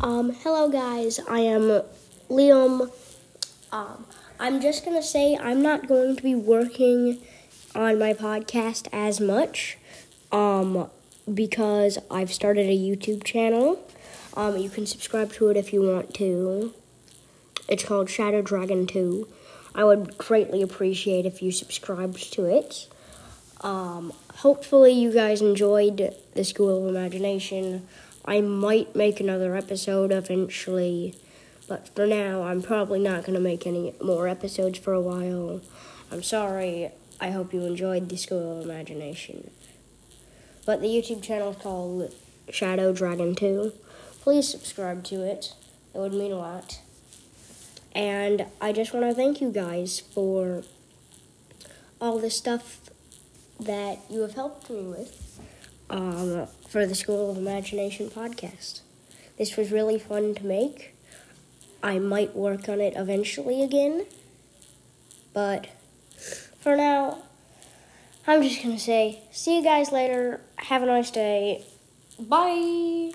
Um, hello guys, I am Liam. Um, I'm just gonna say I'm not going to be working on my podcast as much, um, because I've started a YouTube channel. Um, you can subscribe to it if you want to. It's called Shadow Dragon 2. I would greatly appreciate if you subscribed to it. Um, hopefully, you guys enjoyed the School of Imagination. I might make another episode eventually, but for now, I'm probably not going to make any more episodes for a while. I'm sorry. I hope you enjoyed the School of Imagination. But the YouTube channel is called Shadow Dragon 2. Please subscribe to it, it would mean a lot. And I just want to thank you guys for all the stuff that you have helped me with um, for the School of Imagination podcast. This was really fun to make. I might work on it eventually again, but for now, I'm just gonna say, see you guys later. Have a nice day. Bye.